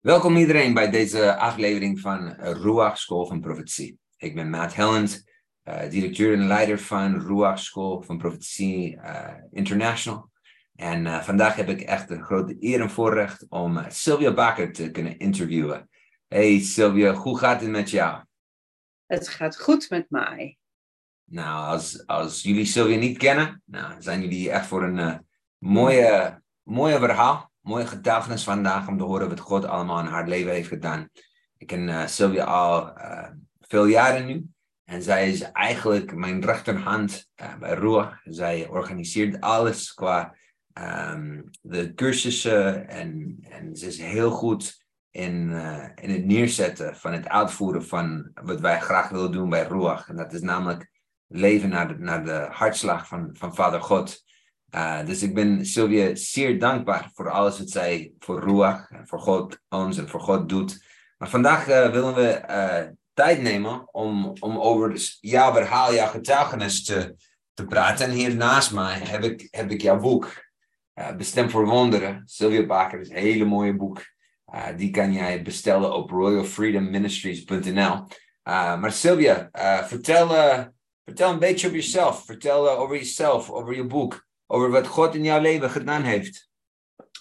Welkom iedereen bij deze aflevering van Ruach School van Profetie. Ik ben Matt Helland, uh, directeur en leider van Ruach School van Profetie uh, International. En uh, vandaag heb ik echt de grote eer en voorrecht om Sylvia Bakker te kunnen interviewen. Hey Sylvia, hoe gaat het met jou? Het gaat goed met mij. Nou, als, als jullie Sylvia niet kennen, nou, zijn jullie echt voor een mooie, mooie verhaal mooie getuigenis vandaag om te horen wat God allemaal in haar leven heeft gedaan. Ik ken uh, Sylvia al uh, veel jaren nu. En zij is eigenlijk mijn rechterhand uh, bij Ruach. Zij organiseert alles qua um, de cursussen. En, en ze is heel goed in, in het neerzetten van het uitvoeren van wat wij graag willen doen bij Ruach. En dat is namelijk leven naar de, naar de hartslag van, van Vader God. Uh, dus ik ben Sylvia zeer dankbaar voor alles wat zij voor Ruach, en voor God, ons en voor God doet. Maar vandaag uh, willen we uh, tijd nemen om, om over dus jouw verhaal, jouw getuigenis te, te praten. En hier naast mij heb ik, heb ik jouw boek, Bestemd voor Wonderen. Sylvia Baker is een hele mooie boek. die kan jij bestellen op royalfreedomministries.nl. maar Sylvia, vertel, vertel een beetje over jezelf. Vertel over jezelf, over je boek over wat God in jouw leven gedaan heeft.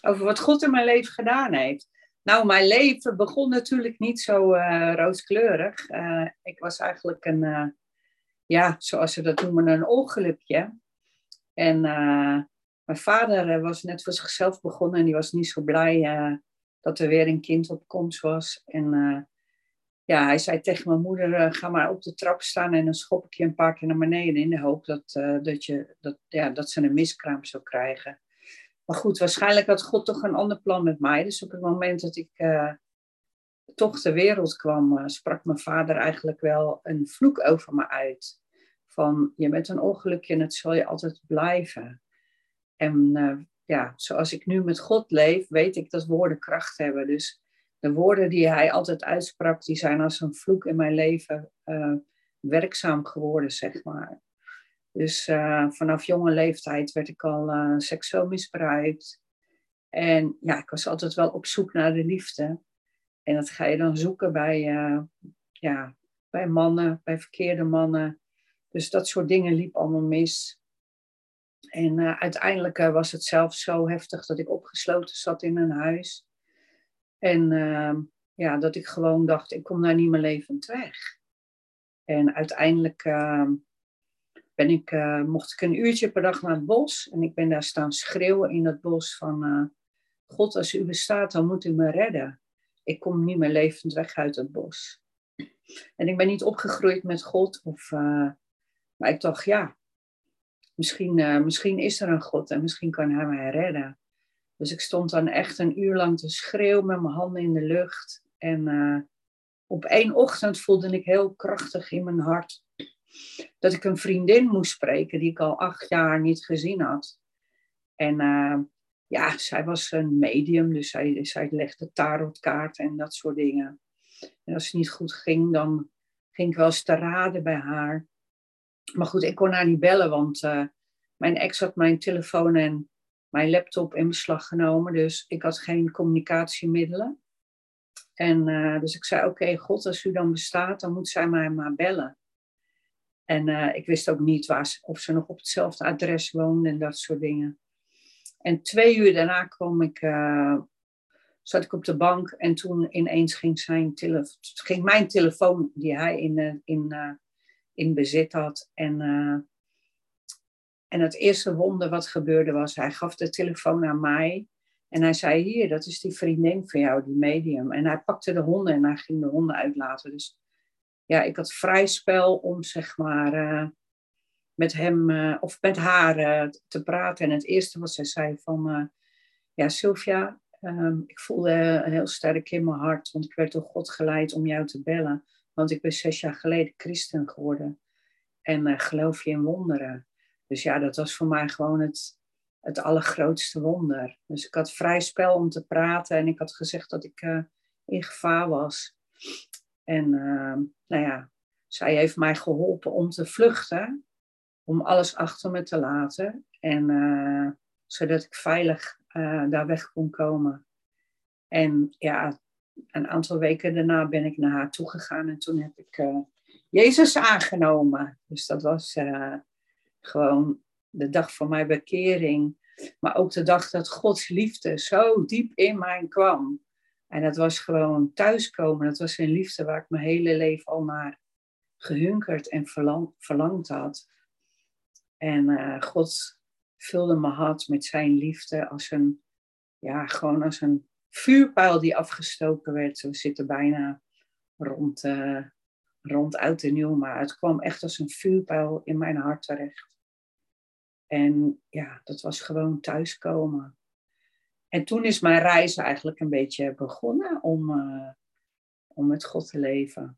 Over wat God in mijn leven gedaan heeft. Nou, mijn leven begon natuurlijk niet zo uh, rooskleurig. Uh, ik was eigenlijk een, uh, ja, zoals ze dat noemen, een ongelukje. En mijn vader was net voor zichzelf begonnen en die was niet zo blij dat er weer een kind op komst was. En ja, hij zei tegen mijn moeder, uh, ga maar op de trap staan en dan schop ik je een paar keer naar beneden in de hoop dat, uh, dat, je, dat, ja, dat ze een miskraam zou krijgen. Maar goed, waarschijnlijk had God toch een ander plan met mij. Dus op het moment dat ik uh, toch ter wereld kwam, sprak mijn vader eigenlijk wel een vloek over me uit. Van, je bent een ongelukje en het zal je altijd blijven. En ja, zoals ik nu met God leef, weet ik dat woorden kracht hebben. Dus de woorden die hij altijd uitsprak, die zijn als een vloek in mijn leven uh, werkzaam geworden, zeg maar. Dus uh, vanaf jonge leeftijd werd ik al uh, seksueel misbruikt. En ja, ik was altijd wel op zoek naar de liefde. En dat ga je dan zoeken bij, ja, bij mannen, bij verkeerde mannen. Dus dat soort dingen liep allemaal mis. En uiteindelijk was het zelfs zo heftig dat ik opgesloten zat in een huis. En uh, ja, dat ik gewoon dacht, ik kom daar niet meer levend weg. En uiteindelijk uh, ben ik, uh, mocht ik een uurtje per dag naar het bos. En ik ben daar staan schreeuwen in het bos van... Eh, God, als u bestaat, dan moet u me redden. Ik kom niet meer levend weg uit het bos. En ik ben niet opgegroeid met God. Of, uh, maar ik dacht, ja, misschien, misschien is er een God en misschien kan hij mij redden. Dus ik stond dan echt een uur lang te schreeuwen met mijn handen in de lucht. En uh, op één ochtend voelde ik heel krachtig in mijn hart dat ik een vriendin moest spreken die ik al acht jaar niet gezien had. En uh, ja, zij was een medium, dus zij, zij legde tarotkaarten en dat soort dingen. En als het niet goed ging, dan ging ik wel eens te raden bij haar. Maar goed, ik kon haar niet bellen, want uh, mijn ex had mijn telefoon en mijn laptop in beslag genomen. Dus ik had geen communicatiemiddelen. En uh, dus ik zei, oké, God, als u dan bestaat, dan moet zij mij maar bellen. En uh, ik wist ook niet waar ze, of ze nog op hetzelfde adres woonde en dat soort dingen. En twee uur daarna kwam ik, uh, zat ik op de bank en toen ineens ging, zijn ging mijn telefoon, die hij in, in, in bezit had, en en het eerste wonder wat gebeurde was, hij gaf de telefoon aan mij. En hij zei, hier, dat is die vriendin van jou, die medium. En hij pakte de honden en hij ging de honden uitlaten. Dus ja, ik had vrij spel om, zeg maar, uh, met hem uh, of met haar uh, te praten. En het eerste wat zij zei van, ja, Sylvia, um, ik voelde heel sterk in mijn hart, want ik werd door God geleid om jou te bellen. Want ik ben zes jaar geleden christen geworden. En geloof je in wonderen? Dus ja, dat was voor mij gewoon het, het allergrootste wonder. Dus ik had vrij spel om te praten en ik had gezegd dat ik uh, in gevaar was. En uh, nou ja, zij heeft mij geholpen om te vluchten, om alles achter me te laten. En uh, zodat ik veilig daar weg kon komen. En ja, een aantal weken daarna ben ik naar haar toegegaan en toen heb ik Jezus aangenomen. Dus dat was gewoon de dag van mijn bekering. Maar ook de dag dat Gods liefde zo diep in mij kwam. En dat was gewoon thuiskomen. Dat was een liefde waar ik mijn hele leven al naar gehunkerd en verlang, verlangd had. En uh, God vulde mijn hart met zijn liefde als een, ja, gewoon als een vuurpijl die afgestoken werd. We zitten bijna rond, uh, rond oud en nieuw, maar het kwam echt als een vuurpijl in mijn hart terecht. En ja, dat was gewoon thuiskomen. En toen is mijn reis eigenlijk een beetje begonnen om, uh, om met God te leven.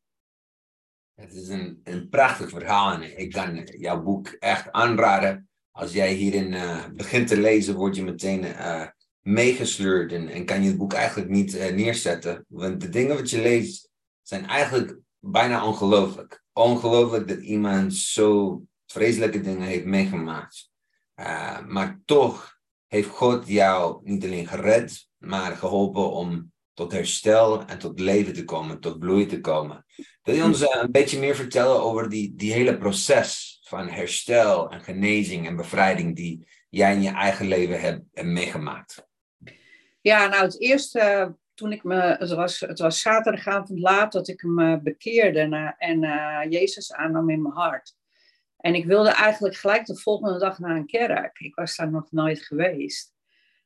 Het is een, een prachtig verhaal en ik kan jouw boek echt aanraden. Als jij hierin uh, begint te lezen, word je meteen uh, meegesleurd en, en, kan je het boek eigenlijk niet neerzetten. Want de dingen wat je leest zijn eigenlijk bijna ongelooflijk. Ongelooflijk dat iemand zo vreselijke dingen heeft meegemaakt. Maar toch heeft God jou niet alleen gered, maar geholpen om tot herstel en tot leven te komen, tot bloei te komen. Wil je ons een beetje meer vertellen over die, die hele proces van herstel en genezing en bevrijding die jij in je eigen leven hebt, hebt meegemaakt? Ja, nou het eerste, toen ik me, het was, het was zaterdagavond laat dat ik me bekeerde en uh, Jezus aannam in mijn hart. En ik wilde eigenlijk gelijk de volgende dag naar een kerk. Ik was daar nog nooit geweest.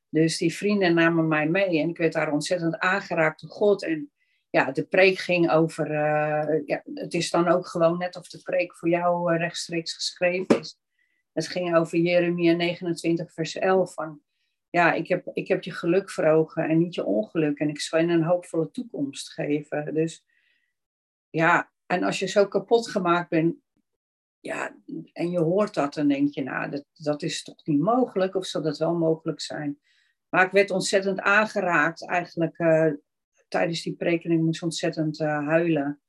Dus die vrienden namen mij mee en ik werd daar ontzettend aangeraakt door God. En ja, de preek ging over, uh, ja, het is dan ook gewoon net of de preek voor jou uh, rechtstreeks geschreven is. Het ging over Jeremia 29, vers 11. Van, ja, ik heb, ik heb je geluk voor ogen en niet je ongeluk. En ik zal je een hoopvolle toekomst geven. Dus ja, en als je zo kapot gemaakt bent, ja, en je hoort dat, dan denk je, nou, dat, dat is toch niet mogelijk, of zal dat wel mogelijk zijn? Maar ik werd ontzettend aangeraakt, eigenlijk uh, tijdens die prekening moest ontzettend uh, huilen.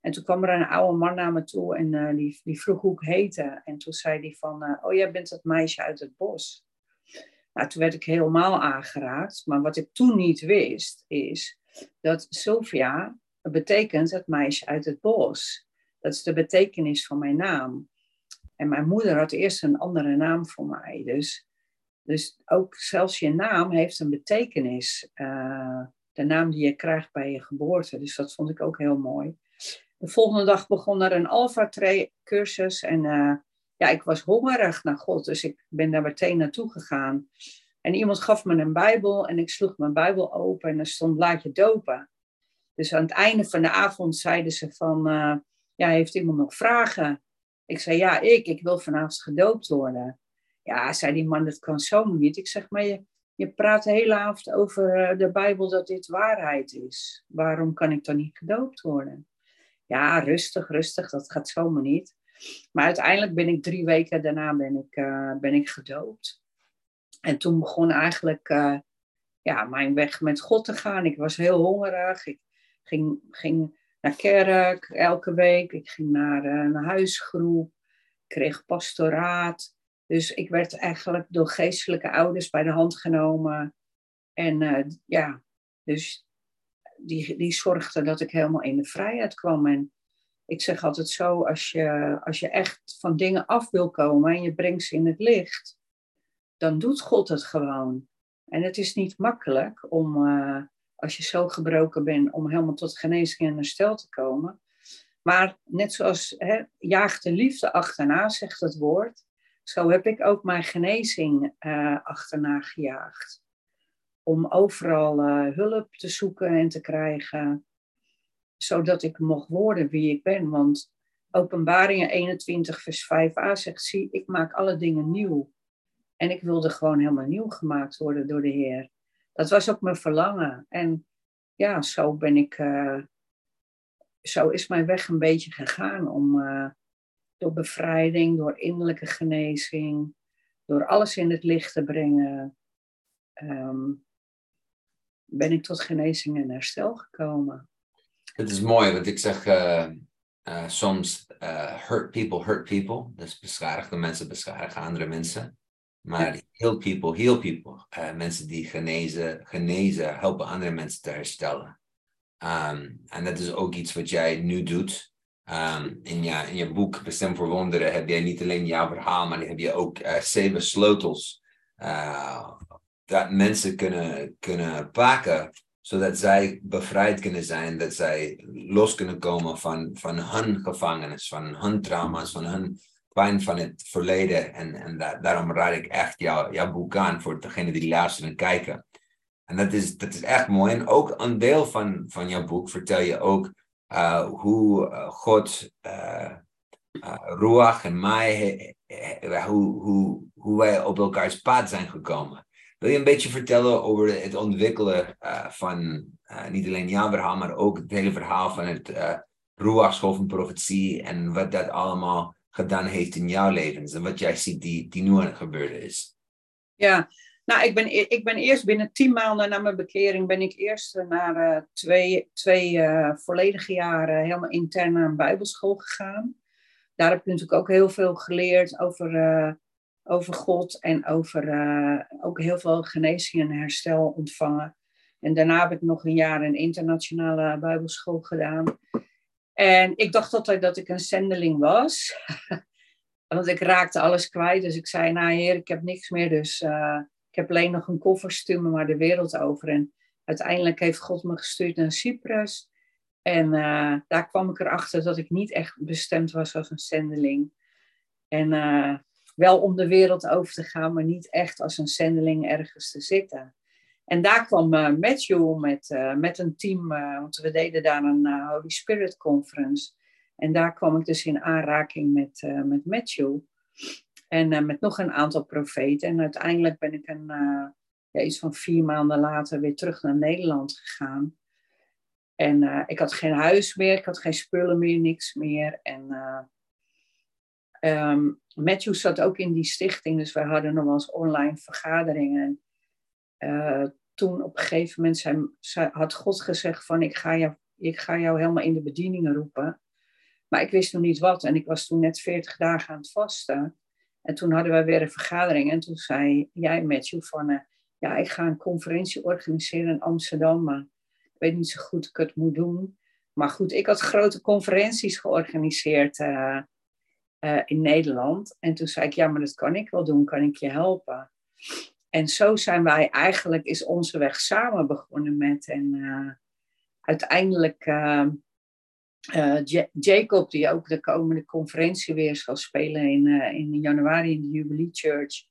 En toen kwam er een oude man naar me toe en uh, die, die vroeg hoe ik heette. En toen zei hij van, oh, jij bent het meisje uit het bos. Nou, toen werd ik helemaal aangeraakt. Maar wat ik toen niet wist, is dat Sylvia betekent het meisje uit het bos. Dat is de betekenis van mijn naam. En mijn moeder had eerst een andere naam voor mij. Dus, dus ook zelfs je naam heeft een betekenis. Uh, de naam die je krijgt bij je geboorte. Dus dat vond ik ook heel mooi. De volgende dag begon er een Alpha-cursus. En uh, ja, ik was hongerig naar God. Dus ik ben daar meteen naartoe gegaan. En iemand gaf me een Bijbel. En ik sloeg mijn Bijbel open. En er stond laat je dopen. Dus aan het einde van de avond zeiden ze van... Uh, ja, heeft iemand nog vragen? Ik zei, ja, ik, ik wil vanavond gedoopt worden. Ja, zei die man, dat kan zo niet. Ik zeg, maar je, je praat de hele avond over eh, de Bijbel dat dit waarheid is. Waarom kan ik dan niet gedoopt worden? Ja, rustig, rustig, dat gaat zomaar niet. Maar uiteindelijk ben ik drie weken daarna ben ik, uh, ben ik gedoopt. En toen begon eigenlijk uh, ja, mijn weg met God te gaan. Ik was heel hongerig. Ik ging, ging naar kerk elke week. Ik ging naar eh, een huisgroep. Ik kreeg pastoraat. Dus ik werd eigenlijk door geestelijke ouders bij de hand genomen. En uh, ja, dus die, die zorgde dat ik helemaal in de vrijheid kwam. En ik zeg altijd zo, als je, als je echt van dingen af wil komen en je brengt ze in het licht, dan doet God het gewoon. En het is niet makkelijk om, uh, als je zo gebroken bent, om helemaal tot genezing en herstel te komen. Maar net zoals hè, jaagt de liefde achterna, zegt het woord, zo heb ik ook mijn genezing uh, achterna gejaagd. Om overal uh, hulp te zoeken en te krijgen, zodat ik mocht worden wie ik ben. Want Openbaringen 21, vers 5a zegt: Zie, ik maak alle dingen nieuw. En ik wilde gewoon helemaal nieuw gemaakt worden door de Heer dat was ook mijn verlangen. En ja, zo ben ik, uh, zo is mijn weg een beetje gegaan om uh, door bevrijding, door innerlijke genezing, door alles in het licht te brengen, um, ben ik tot genezing en herstel gekomen. Het is mooi, want ik zeg uh, soms hurt people hurt people. Dus beschadigde mensen beschadigen andere mensen. Maar heal people, heal people. Uh, mensen die genezen, genezen, helpen andere mensen te herstellen. Um, en dat is ook iets wat jij nu doet. Um, in, je, in je boek Bestem voor Wonderen heb jij niet alleen jouw verhaal, maar heb je ook uh, zeven sleutels. Uh, dat mensen kunnen, kunnen pakken, zodat zij bevrijd kunnen zijn, dat zij los kunnen komen van, van hun gevangenis, van hun trauma's, van hun pijn van het verleden. En, en daarom raad ik echt jou, jouw boek aan voor degenen die luisteren en kijken. En dat is, dat is echt mooi. En ook een deel van, van jouw boek vertel je ook uh, hoe uh, God, uh, Ruach en mij, hoe, hoe, hoe wij op elkaars pad zijn gekomen. Wil je een beetje vertellen over het ontwikkelen van niet alleen jouw verhaal, maar ook het hele verhaal van het uh, Ruach School van Profetie en wat dat allemaal gedaan heeft in jouw levens en wat jij ziet die, die nu aan het gebeuren is? Ja, nou, ik ben, e-, ik ben eerst binnen tien maanden na mijn bekering ben ik eerst naar uh, twee, twee uh, volledige jaren helemaal intern naar een bijbelschool gegaan. Daar heb ik natuurlijk ook heel veel geleerd over, over God en over ook heel veel genezing en herstel ontvangen. En daarna heb ik nog een jaar een internationale bijbelschool gedaan. En ik dacht altijd dat ik een zendeling was. Want ik raakte alles kwijt. Dus ik zei, nou heer, ik heb niks meer. Dus ik heb alleen nog een koffer, stuur maar de wereld over. En uiteindelijk heeft God me gestuurd naar Cyprus. En uh, daar kwam ik erachter dat ik niet echt bestemd was als een zendeling. En uh, wel om de wereld over te gaan, maar niet echt als een zendeling ergens te zitten. En daar kwam uh, Matthew met, met een team, want we deden daar een Holy Spirit Conference. En daar kwam ik dus in aanraking met, met Matthew. En met nog een aantal profeten. En uiteindelijk ben ik een, ja, iets van vier maanden later weer terug naar Nederland gegaan. En ik had geen huis meer, ik had geen spullen meer, niks meer. En um, Matthew zat ook in die stichting, dus wij hadden nog wel eens online vergaderingen. Toen op een gegeven moment had God gezegd van ik ga, jou, ik ga jou helemaal in de bedieningen roepen. Maar ik wist nog niet wat en ik was toen net 40 dagen aan het vasten. En toen hadden we weer een vergadering en toen zei jij, Matthew, van uh, ja, ik ga een conferentie organiseren in Amsterdam, maar ik weet niet zo goed hoe ik het moet doen. Maar goed, ik had grote conferenties georganiseerd uh, in Nederland. En toen zei ik, ja, maar dat kan ik wel doen, kan ik je helpen? En zo zijn wij eigenlijk, is onze weg samen begonnen met. En uiteindelijk uh, Jacob, die ook de komende conferentie weer zal spelen in, in januari in de Jubilee Church.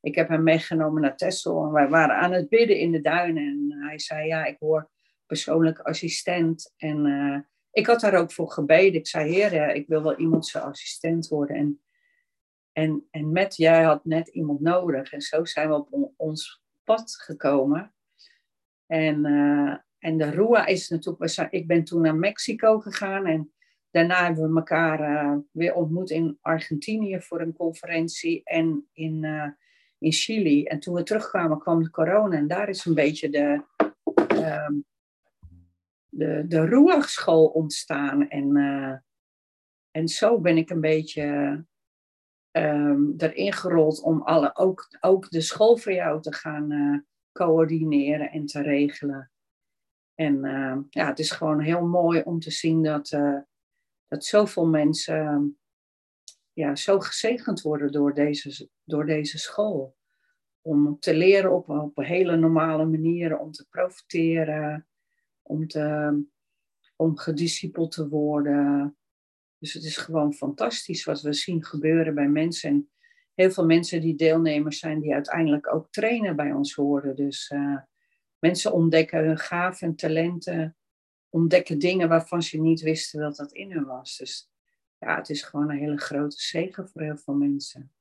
Ik heb hem meegenomen naar Texel en wij waren aan het bidden in de duinen. En hij zei, ja, ik hoor persoonlijk assistent. En ik had daar ook voor gebeden. Ik zei, heer, ik wil wel iemand zijn assistent worden. En, en, en met, jij had net iemand nodig. En zo zijn we op ons pad gekomen. En en de Rua is natuurlijk, ik ben toen naar Mexico gegaan en daarna hebben we elkaar uh, weer ontmoet in Argentinië voor een conferentie en in, uh, in Chili. En toen we terugkwamen kwam de corona en daar is een beetje de, uh, de, de Ruach-school ontstaan. En, en zo ben ik een beetje um, erin gerold om alle, ook, ook de school voor jou te gaan coördineren en te regelen. En uh, ja, het is gewoon heel mooi om te zien dat, uh, dat zoveel mensen uh, ja, zo gezegend worden door deze, door deze school. Om te leren op, op hele normale manieren, om te profiteren, om, te, om gediscipeld te worden. Dus het is gewoon fantastisch wat we zien gebeuren bij mensen. En heel veel mensen die deelnemers zijn, die uiteindelijk ook trainen bij ons horen. Dus uh, Mensen ontdekken hun gaven en talenten, ontdekken dingen waarvan ze niet wisten dat dat in hun was. Dus ja, het is gewoon een hele grote zegen voor heel veel mensen.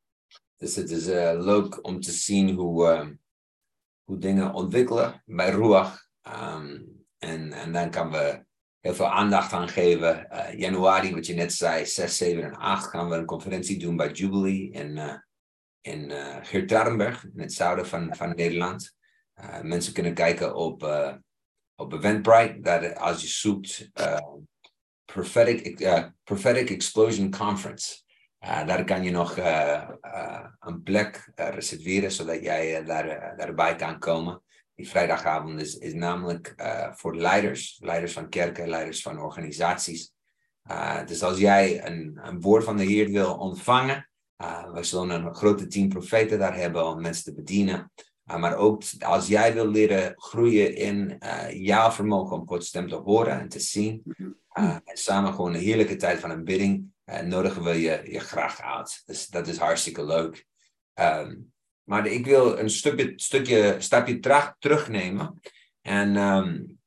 Dus het is uh, leuk om te zien hoe, uh, hoe dingen ontwikkelen bij Ruach. Um, en, en dan kan we heel veel aandacht aan geven. Uh, januari, wat je net zei, 6, 7 en 8 gaan we een conferentie doen bij Jubilee in, in Geertruidenberg, in het zuiden van, van Nederland. Uh, mensen kunnen kijken op, uh, op Eventbrite. Dat als je zoekt uh, prophetic, prophetic Explosion Conference. daar kan je nog een plek reserveren zodat jij daar, daarbij kan komen. Die vrijdagavond is, is namelijk uh, voor leiders, leiders van kerken, leiders van organisaties. Uh, dus als jij een, een woord van de Heer wil ontvangen, uh, we zullen een grote team profeten daar hebben om mensen te bedienen. maar ook als jij wil leren groeien in jouw vermogen om Gods stem te horen en te zien, mhm. en samen gewoon een heerlijke tijd van aanbidding, nodigen we je, je graag uit. Dus dat is hartstikke leuk. Um, maar ik wil een stukje, stukje stapje terug, terugnemen. En um,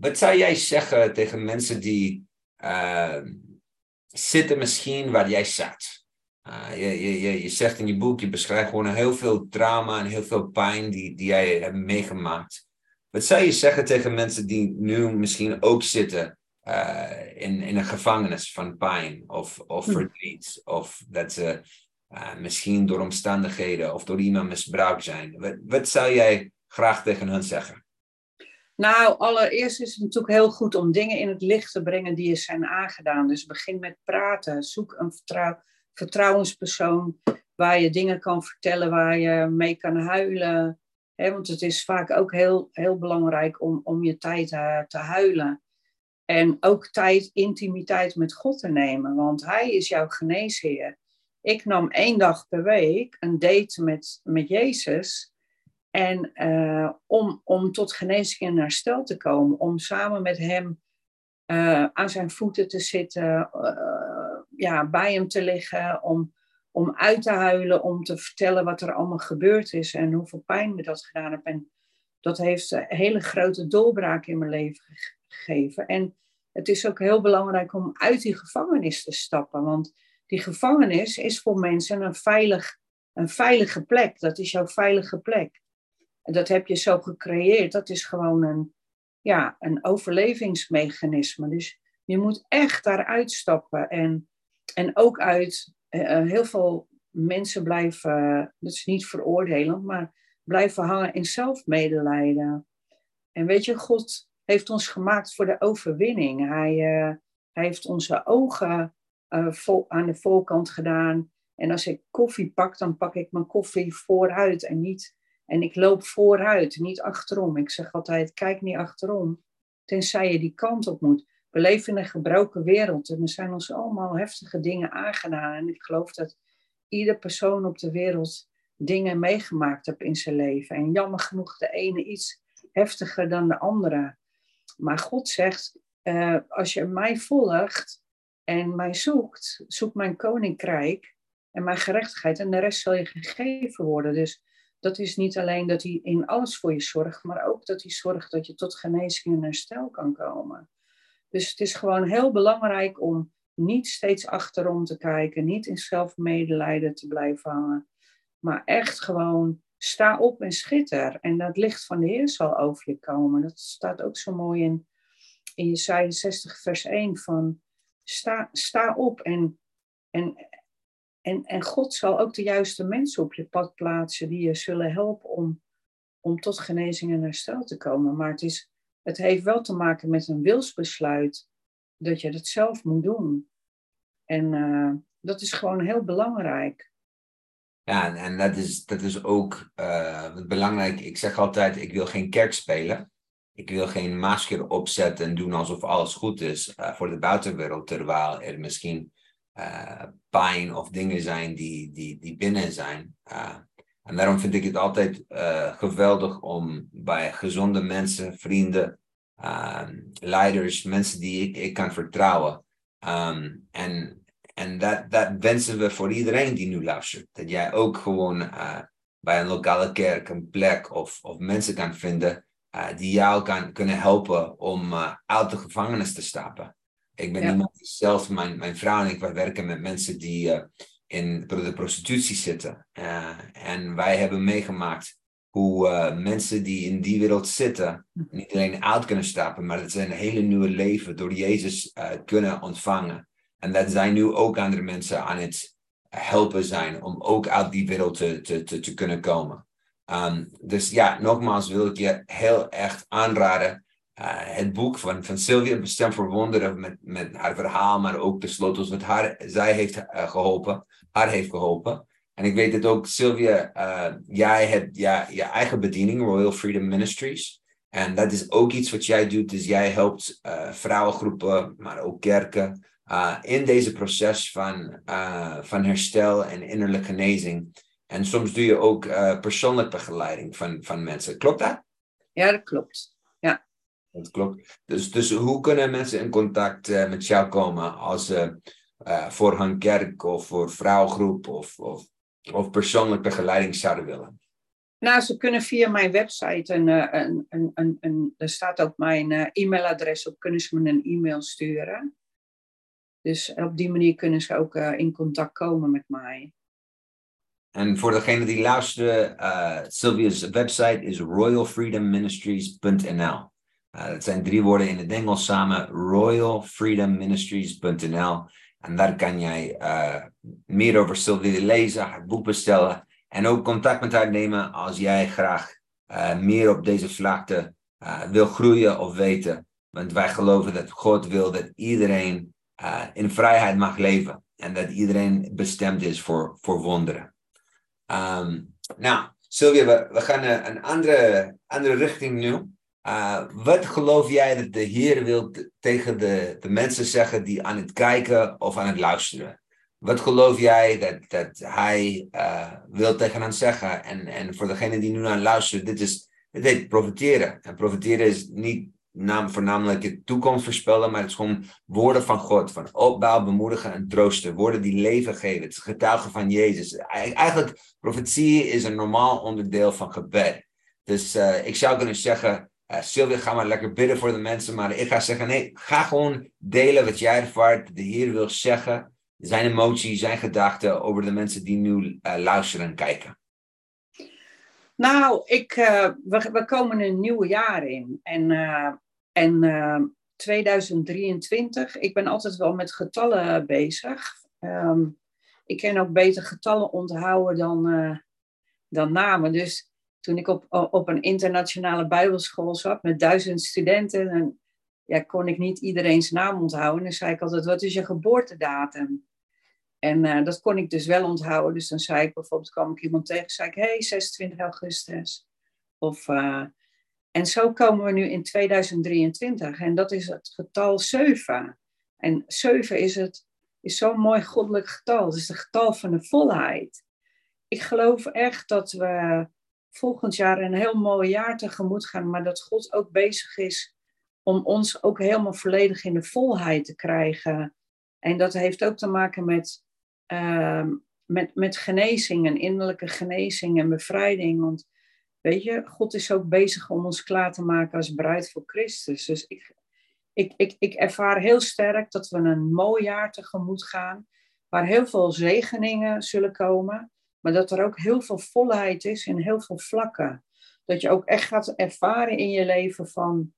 wat zou jij zeggen tegen mensen die uh, zitten misschien waar jij zat? Uh, je, je, je zegt in je boek, je beschrijft gewoon heel veel trauma en heel veel pijn die, die jij hebt meegemaakt. Wat zou je zeggen tegen mensen die nu misschien ook zitten uh, in, in een gevangenis van pijn of, of hm. verdriet? Of dat ze uh, misschien door omstandigheden of door iemand misbruikt zijn. Wat, wat zou jij graag tegen hen zeggen? Nou, allereerst is het natuurlijk heel goed om dingen in het licht te brengen die je zijn aangedaan. Dus begin met praten. Zoek een vertrouw, vertrouwenspersoon waar je dingen kan vertellen, waar je mee kan huilen. want het is vaak ook heel, heel belangrijk om, om je tijd uh, te huilen. En ook tijd, intimiteit met God te nemen, want Hij is jouw geneesheer. Ik nam één dag per week een date met, met Jezus. En uh, om, om tot genezing en herstel te komen, om samen met hem uh, aan zijn voeten te zitten, uh, ja, bij hem te liggen, om, om uit te huilen, om te vertellen wat er allemaal gebeurd is en hoeveel pijn me dat gedaan heeft. En dat heeft een hele grote doorbraak in mijn leven gegeven. En het is ook heel belangrijk om uit die gevangenis te stappen, want die gevangenis is voor mensen een, veilig, een veilige plek. Dat is jouw veilige plek. En dat heb je zo gecreëerd. Dat is gewoon een, ja, een overlevingsmechanisme. Dus je moet echt daaruit stappen. En, en ook uit uh, heel veel mensen blijven, dat is niet veroordelend, maar blijven hangen in zelfmedelijden. En weet je, God heeft ons gemaakt voor de overwinning. Hij, uh, hij heeft onze ogen vol, aan de voorkant gedaan. En als ik koffie pak, dan pak ik mijn koffie vooruit en niet. En ik loop vooruit, niet achterom. Ik zeg altijd: kijk niet achterom, tenzij je die kant op moet. We leven in een gebroken wereld en er zijn ons allemaal heftige dingen aangedaan. En ik geloof dat ieder persoon op de wereld dingen meegemaakt heeft in zijn leven. En jammer genoeg de ene iets heftiger dan de andere. Maar God zegt: uh, als je mij volgt, en mij zoekt, zoek mijn koninkrijk en mijn gerechtigheid en de rest zal je gegeven worden. Dus dat is niet alleen dat hij in alles voor je zorgt, maar ook dat hij zorgt dat je tot genezing en herstel kan komen. Dus het is gewoon heel belangrijk om niet steeds achterom te kijken, niet in zelfmedelijden te blijven hangen, maar echt gewoon sta op en schitter. En dat licht van de Heer zal over je komen. Dat staat ook zo mooi in, in Jesaja 60 vers 1 van sta, sta op en, en, en, en God zal ook de juiste mensen op je pad plaatsen die je zullen helpen om, om tot genezing en herstel te komen. Maar het, is, het heeft wel te maken met een wilsbesluit dat je dat zelf moet doen. En uh, dat is gewoon heel belangrijk. Ja, en dat is, dat is ook uh, belangrijk. Ik zeg altijd, ik wil geen kerk spelen. Ik wil geen masker opzetten en doen alsof alles goed is uh, voor de buitenwereld, terwijl er misschien uh, pijn of dingen zijn die, die, die binnen zijn. Uh, en daarom vind ik het altijd geweldig om bij gezonde mensen, vrienden, ehm, leiders, mensen die ik, ik kan vertrouwen. Um, en en dat, dat wensen we voor iedereen die nu luistert. Dat jij ook gewoon bij een lokale kerk een plek of, of mensen kan vinden uh, die jou kan, kunnen helpen om uh, uit de gevangenis te stappen. Ik ben iemand die zelf, mijn, mijn vrouw en ik, wij werken met mensen die uh, in de prostitutie zitten. en wij hebben meegemaakt hoe mensen die in die wereld zitten, niet alleen uit kunnen stappen, maar dat ze een hele nieuwe leven door Jezus kunnen ontvangen. En dat zij nu ook andere mensen aan het helpen zijn om ook uit die wereld te, te, te, te kunnen komen. Um, dus ja, nogmaals wil ik je heel erg aanraden. Uh, het boek van, van Sylvia, Bestemd voor Wonderen, met, met haar verhaal, maar ook de sleutels wat haar, zij heeft uh, geholpen, haar heeft geholpen. En ik weet dat ook, Sylvia, uh, jij hebt ja, je eigen bediening, Royal Freedom Ministries. En dat is ook iets wat jij doet. Dus jij helpt vrouwengroepen, maar ook kerken. In deze proces van, van herstel en innerlijke genezing. En soms doe je ook persoonlijke begeleiding van, van mensen. Klopt dat? Ja, dat klopt. Ja. Dat klopt. Dus, dus hoe kunnen mensen in contact met jou komen als ze voor hun kerk of voor vrouwengroep of, of of persoonlijk begeleiding zouden willen? Nou, ze kunnen via mijn website, een, eh, een, een, een, een er staat ook mijn uh, e-mailadres op, kunnen ze me een e-mail sturen. Dus op die manier kunnen ze ook uh, in contact komen met mij. En voor degene die luisteren, uh, Sylvia's website is royalfreedomministries.nl. Uh, dat zijn drie woorden in het Engels samen, royalfreedomministries.nl. En daar kan jij uh, meer over Sylvie lezen, haar boek bestellen en ook contact met haar nemen als jij graag meer op deze vlakte wil groeien of weten. Want wij geloven dat God wil dat iedereen in vrijheid mag leven en dat iedereen bestemd is voor, voor wonderen. Um, nou, Sylvia, we, gaan een andere, andere richting nu. Uh, wat geloof jij dat de Heer wil tegen de, de mensen zeggen die aan het kijken of aan het luisteren? Wat geloof jij dat, dat Hij uh, wil tegen hen zeggen? En, en voor degene die nu naar luisteren, dit is dit heet profiteren. En profiteren is niet naam, voornamelijk de toekomst voorspellen, maar het is gewoon woorden van God, van opbouw, bemoedigen en troosten. Woorden die leven geven. Het getuigen van Jezus. Eigenlijk, profetie is een normaal onderdeel van gebed. Dus uh, ik zou kunnen zeggen, uh, Sylvia, ga maar lekker bidden voor de mensen. Maar ik ga zeggen, nee, ga gewoon delen wat jij ervaart. De Heer wil zeggen, zijn emotie, zijn gedachten over de mensen die nu uh, luisteren en kijken. Nou, ik, we, we, komen een nieuw jaar in. En, en 2023, ik ben altijd wel met getallen bezig. Um, ik kan ook beter getallen onthouden dan, dan namen. Dus toen ik op, op een internationale bijbelschool zat met duizend studenten, en, ja, kon ik niet iedereen's naam onthouden. Dan zei ik altijd, wat is je geboortedatum? En uh, dat kon ik dus wel onthouden. Dus dan zei ik bijvoorbeeld, kwam ik iemand tegen, zei ik, hey, 26 augustus. Of, uh, en zo komen we nu in 2023. En dat is het getal 7. En 7 is, het, is zo'n mooi goddelijk getal. Het is het getal van de volheid. Ik geloof echt dat we volgend jaar een heel mooi jaar tegemoet gaan, maar dat God ook bezig is om ons ook helemaal volledig in de volheid te krijgen. En dat heeft ook te maken met, uh, met, met genezing en innerlijke genezing en bevrijding. Want weet je, God is ook bezig om ons klaar te maken als bruid voor Christus. Dus ik, ik, ik, ik ervaar heel sterk dat we een mooi jaar tegemoet gaan, waar heel veel zegeningen zullen komen. Maar dat er ook heel veel volheid is in heel veel vlakken. Dat je ook echt gaat ervaren in je leven van,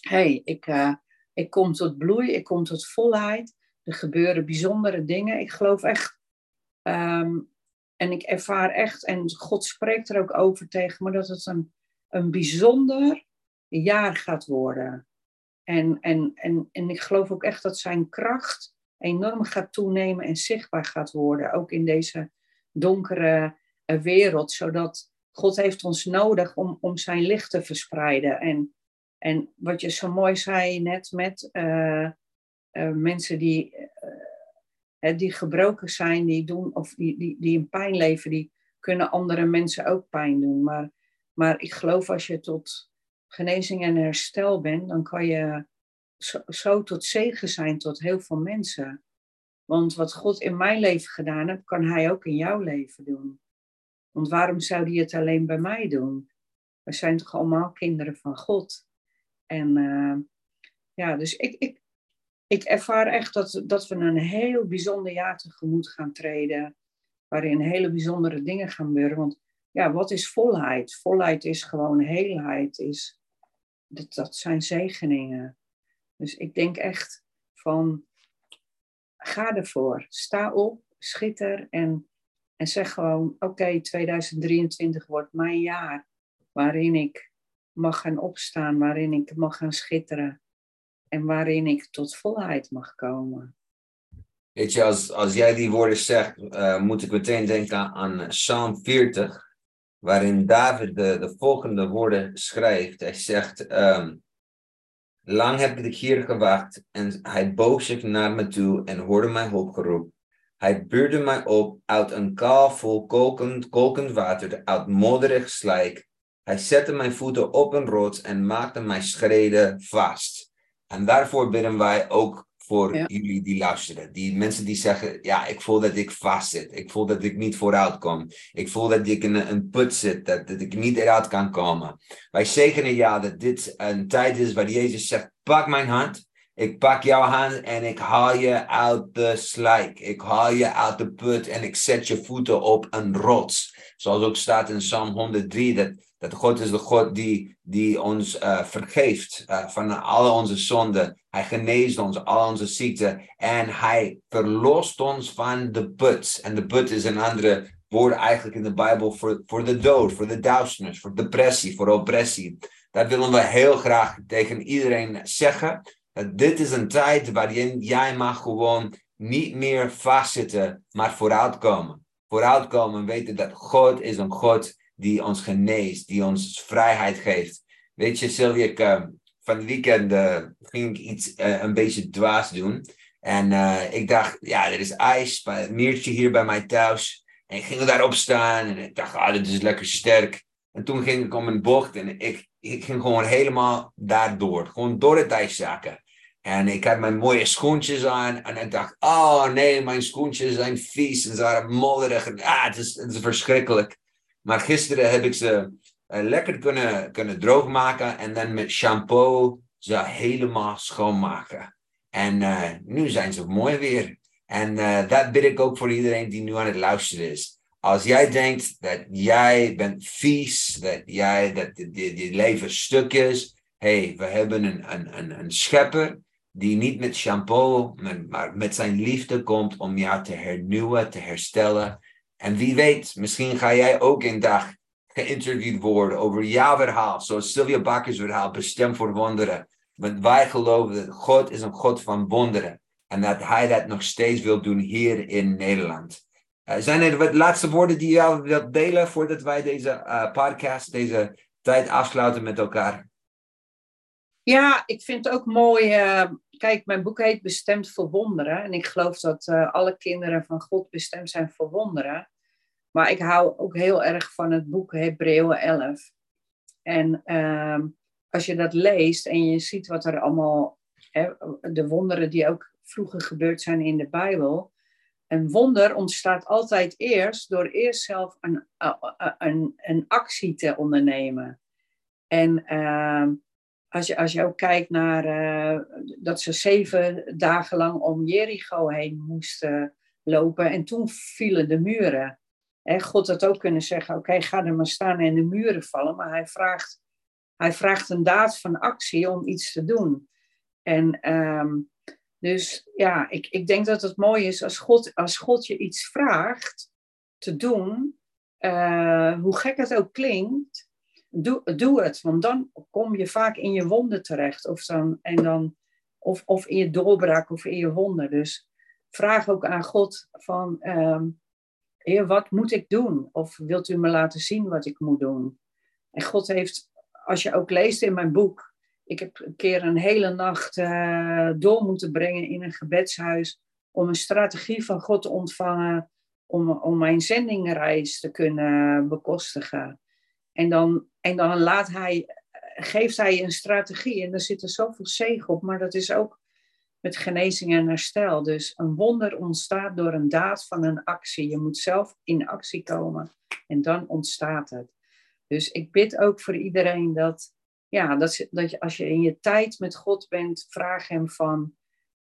hé, hey, ik, uh, ik kom tot bloei, ik kom tot volheid. Er gebeuren bijzondere dingen. Ik geloof echt, um, en ik ervaar echt, en God spreekt er ook over tegen me, dat het een, een bijzonder jaar gaat worden. En, en, en, en ik geloof ook echt dat zijn kracht enorm gaat toenemen en zichtbaar gaat worden. Ook in deze donkere eh, wereld, zodat God heeft ons nodig om, om zijn licht te verspreiden. En, en wat je zo mooi zei net met uh, uh, mensen die, die gebroken zijn, die doen, of die, die, die in pijn leven, die kunnen andere mensen ook pijn doen. Maar, maar ik geloof als je tot genezing en herstel bent, dan kan je zo, tot zegen zijn tot heel veel mensen. Want wat God in mijn leven gedaan heeft, kan Hij ook in jouw leven doen. Want waarom zou Hij het alleen bij mij doen? We zijn toch allemaal kinderen van God. En uh, ja, dus ik, ik, ik ervaar echt dat, dat we een heel bijzonder jaar tegemoet gaan treden. Waarin hele bijzondere dingen gaan gebeuren. Want ja, wat is volheid? Volheid is gewoon heelheid. Is, dat, dat zijn zegeningen. Dus ik denk echt van ga ervoor. Sta op, schitter en, en zeg gewoon: Oké, 2023 wordt mijn jaar waarin ik mag gaan opstaan, waarin ik mag gaan schitteren en waarin ik tot volheid mag komen. Weet je, als, als jij die woorden zegt, uh, moet ik meteen denken aan Psalm 40, waarin David de, de volgende woorden schrijft. Hij zegt, um, lang heb ik hier gewacht en hij boog zich naar me toe en hoorde mij hulpgeroep. Hij buurde mij op uit een kaal vol kokend, kokend water, uit modderig slijk. Hij zette mijn voeten op een rots en maakte mijn schreden vast. En daarvoor bidden wij ook voor jullie die luisteren. Die mensen die zeggen, ja, ik voel dat ik vast zit. Ik voel dat ik niet vooruit kom. Ik voel dat ik in een put zit, dat, dat ik niet eruit kan komen. Wij zegenen ja dat dit een tijd is waar Jezus zegt, pak mijn hand. Ik pak jouw hand en ik haal je uit de slijk. Ik haal je uit de put en ik zet je voeten op een rots. Zoals ook staat in Psalm 103, dat, dat God is de God die, die ons uh, vergeeft uh, van alle onze zonden. Hij geneest ons, al onze ziekten. En hij verlost ons van de put. En de put is een andere woord eigenlijk in de Bijbel voor, voor de dood, voor de duisternis, voor depressie, voor oppressie. Dat willen we heel graag tegen iedereen zeggen. Dat dit is een tijd waarin jij mag gewoon niet meer vastzitten, maar vooruitkomen vooruitkomen weten dat God is een God die ons geneest, die ons vrijheid geeft. Weet je, Sylvia, ik, uh, van het weekend uh, ging ik iets uh, een beetje dwaas doen. En ik dacht, ja, er is ijs bij het meertje hier bij mij thuis. En ik ging daarop staan en ik dacht, ah, dit is lekker sterk. En toen ging ik om een bocht en ik, ik ging gewoon helemaal daardoor. Gewoon door het ijs zakken. En ik had mijn mooie schoentjes aan. En ik dacht, oh nee, mijn schoentjes zijn vies. En ze waren modderig. En, ah, het is, verschrikkelijk. Maar gisteren heb ik ze uh, lekker kunnen, kunnen droogmaken. En dan met shampoo ze helemaal schoonmaken. En uh, nu zijn ze mooi weer. En uh, dat bid ik ook voor iedereen die nu aan het luisteren is. Als jij denkt dat jij bent vies, dat jij dat je leven stuk is. hey, we hebben een, een, een, een schepper die niet met shampoo, maar met zijn liefde komt om jou te hernieuwen, te herstellen. En wie weet, misschien ga jij ook een dag geïnterviewd worden over jouw verhaal, zoals Sylvia Bakkers verhaal, bestemd voor wonderen. Want wij geloven dat God is een God van wonderen en dat Hij dat nog steeds wil doen hier in Nederland. Uh, zijn er wat laatste woorden die je wilt delen voordat wij deze uh, podcast, deze tijd afsluiten met elkaar? Ja, ik vind het ook mooi. Uh, kijk, mijn boek heet Bestemd voor Wonderen. En ik geloof dat uh, alle kinderen van God bestemd zijn voor wonderen. Maar ik hou ook heel erg van het boek Hebreeën 11. En uh, als je dat leest en je ziet wat er allemaal, hè, de wonderen die ook vroeger gebeurd zijn in de Bijbel. Een wonder ontstaat altijd eerst door eerst zelf een, een, een actie te ondernemen. En ehm, als je, als je ook kijkt naar uh, dat ze zeven dagen lang om Jericho heen moesten lopen en toen vielen de muren. En God had ook kunnen zeggen, oké, ga er maar staan en de muren vallen. Maar hij vraagt, hij vraagt een daad van actie om iets te doen. En um, dus ja, ik, ik denk dat het mooi is als God, als God je iets vraagt te doen, uh, hoe gek het ook klinkt, doe, doe het, want dan kom je vaak in je wonden terecht. Of, dan, en dan, of, of in je doorbraak of in je wonden. Dus vraag ook aan God van, um, Heer, wat moet ik doen? Of wilt u me laten zien wat ik moet doen? En God heeft, als je ook leest in mijn boek, ik heb een keer een hele nacht uh, door moeten brengen in een gebedshuis om een strategie van God te ontvangen om, om mijn zendingreis te kunnen bekostigen. En dan, en dan laat hij, geeft hij een strategie en er zit er zoveel zegen op, maar dat is ook met genezing en herstel. Dus een wonder ontstaat door een daad van een actie. Je moet zelf in actie komen en dan ontstaat het. Dus ik bid ook voor iedereen dat, ja, dat, dat je, als je in je tijd met God bent, vraag hem van,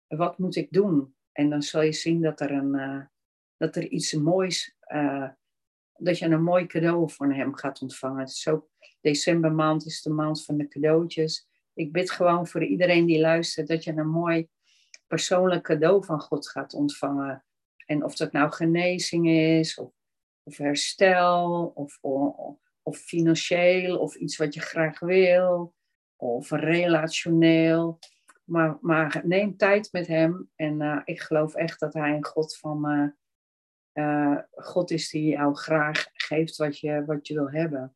wat moet ik doen? En dan zal je zien dat er, een, uh, dat er iets moois uh, dat je een mooi cadeau van hem gaat ontvangen. Het is ook, decembermaand is de maand van de cadeautjes. Ik bid gewoon voor iedereen die luistert dat je een mooi persoonlijk cadeau van God gaat ontvangen. En of dat nou genezing is, of, of herstel, of, of, financieel, of iets wat je graag wil, of relationeel. Maar, maar neem tijd met hem. En uh, ik geloof echt dat hij een God van uh, God is die jou graag geeft wat je, wat je wil hebben.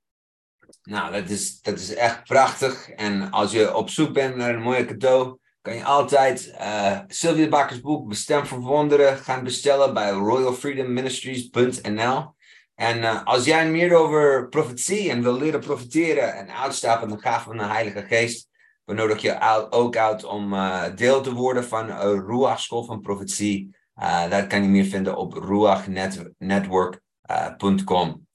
Nou, dat is, dat is echt prachtig. En als je op zoek bent naar een mooie cadeau, kan je altijd uh, Sylvia Bakkers boek Bestem voor Wonderen gaan bestellen bij royalfreedomministries.nl. En uh, als jij meer over profetie en wil leren profiteren en uitstappen van de gaven van de Heilige Geest, dan nodig je ook uit om deel te worden van een Ruach School van Profetie. Dat kan je meer vinden op ruachnetwork.com.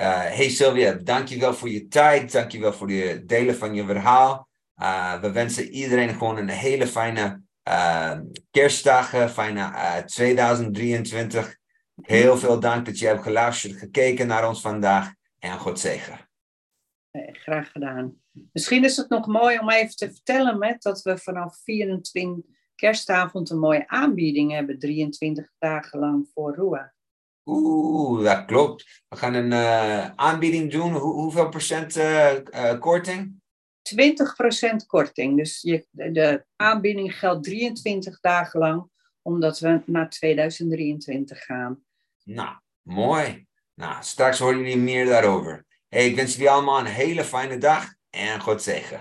Uh, hey Sylvia, dankjewel voor je tijd. Dankjewel voor het delen van je verhaal. Uh, we wensen iedereen gewoon een hele fijne uh, kerstdagen, fijne 2023. Heel veel dank dat je hebt geluisterd, gekeken naar ons vandaag. En God zegen. graag gedaan. Misschien is het nog mooi om even te vertellen met dat we vanaf 24 kerstavond een mooie aanbieding hebben. 23 dagen lang voor Roa. Oeh, dat klopt. We gaan een uh, aanbieding doen. Hoe, hoeveel procent uh, uh, korting? 20% korting. Dus je, de aanbieding geldt 23 dagen lang, omdat we naar 2023 gaan. Nou, mooi. Nou, straks horen jullie meer daarover. Hey, ik wens jullie allemaal een hele fijne dag en God zegen.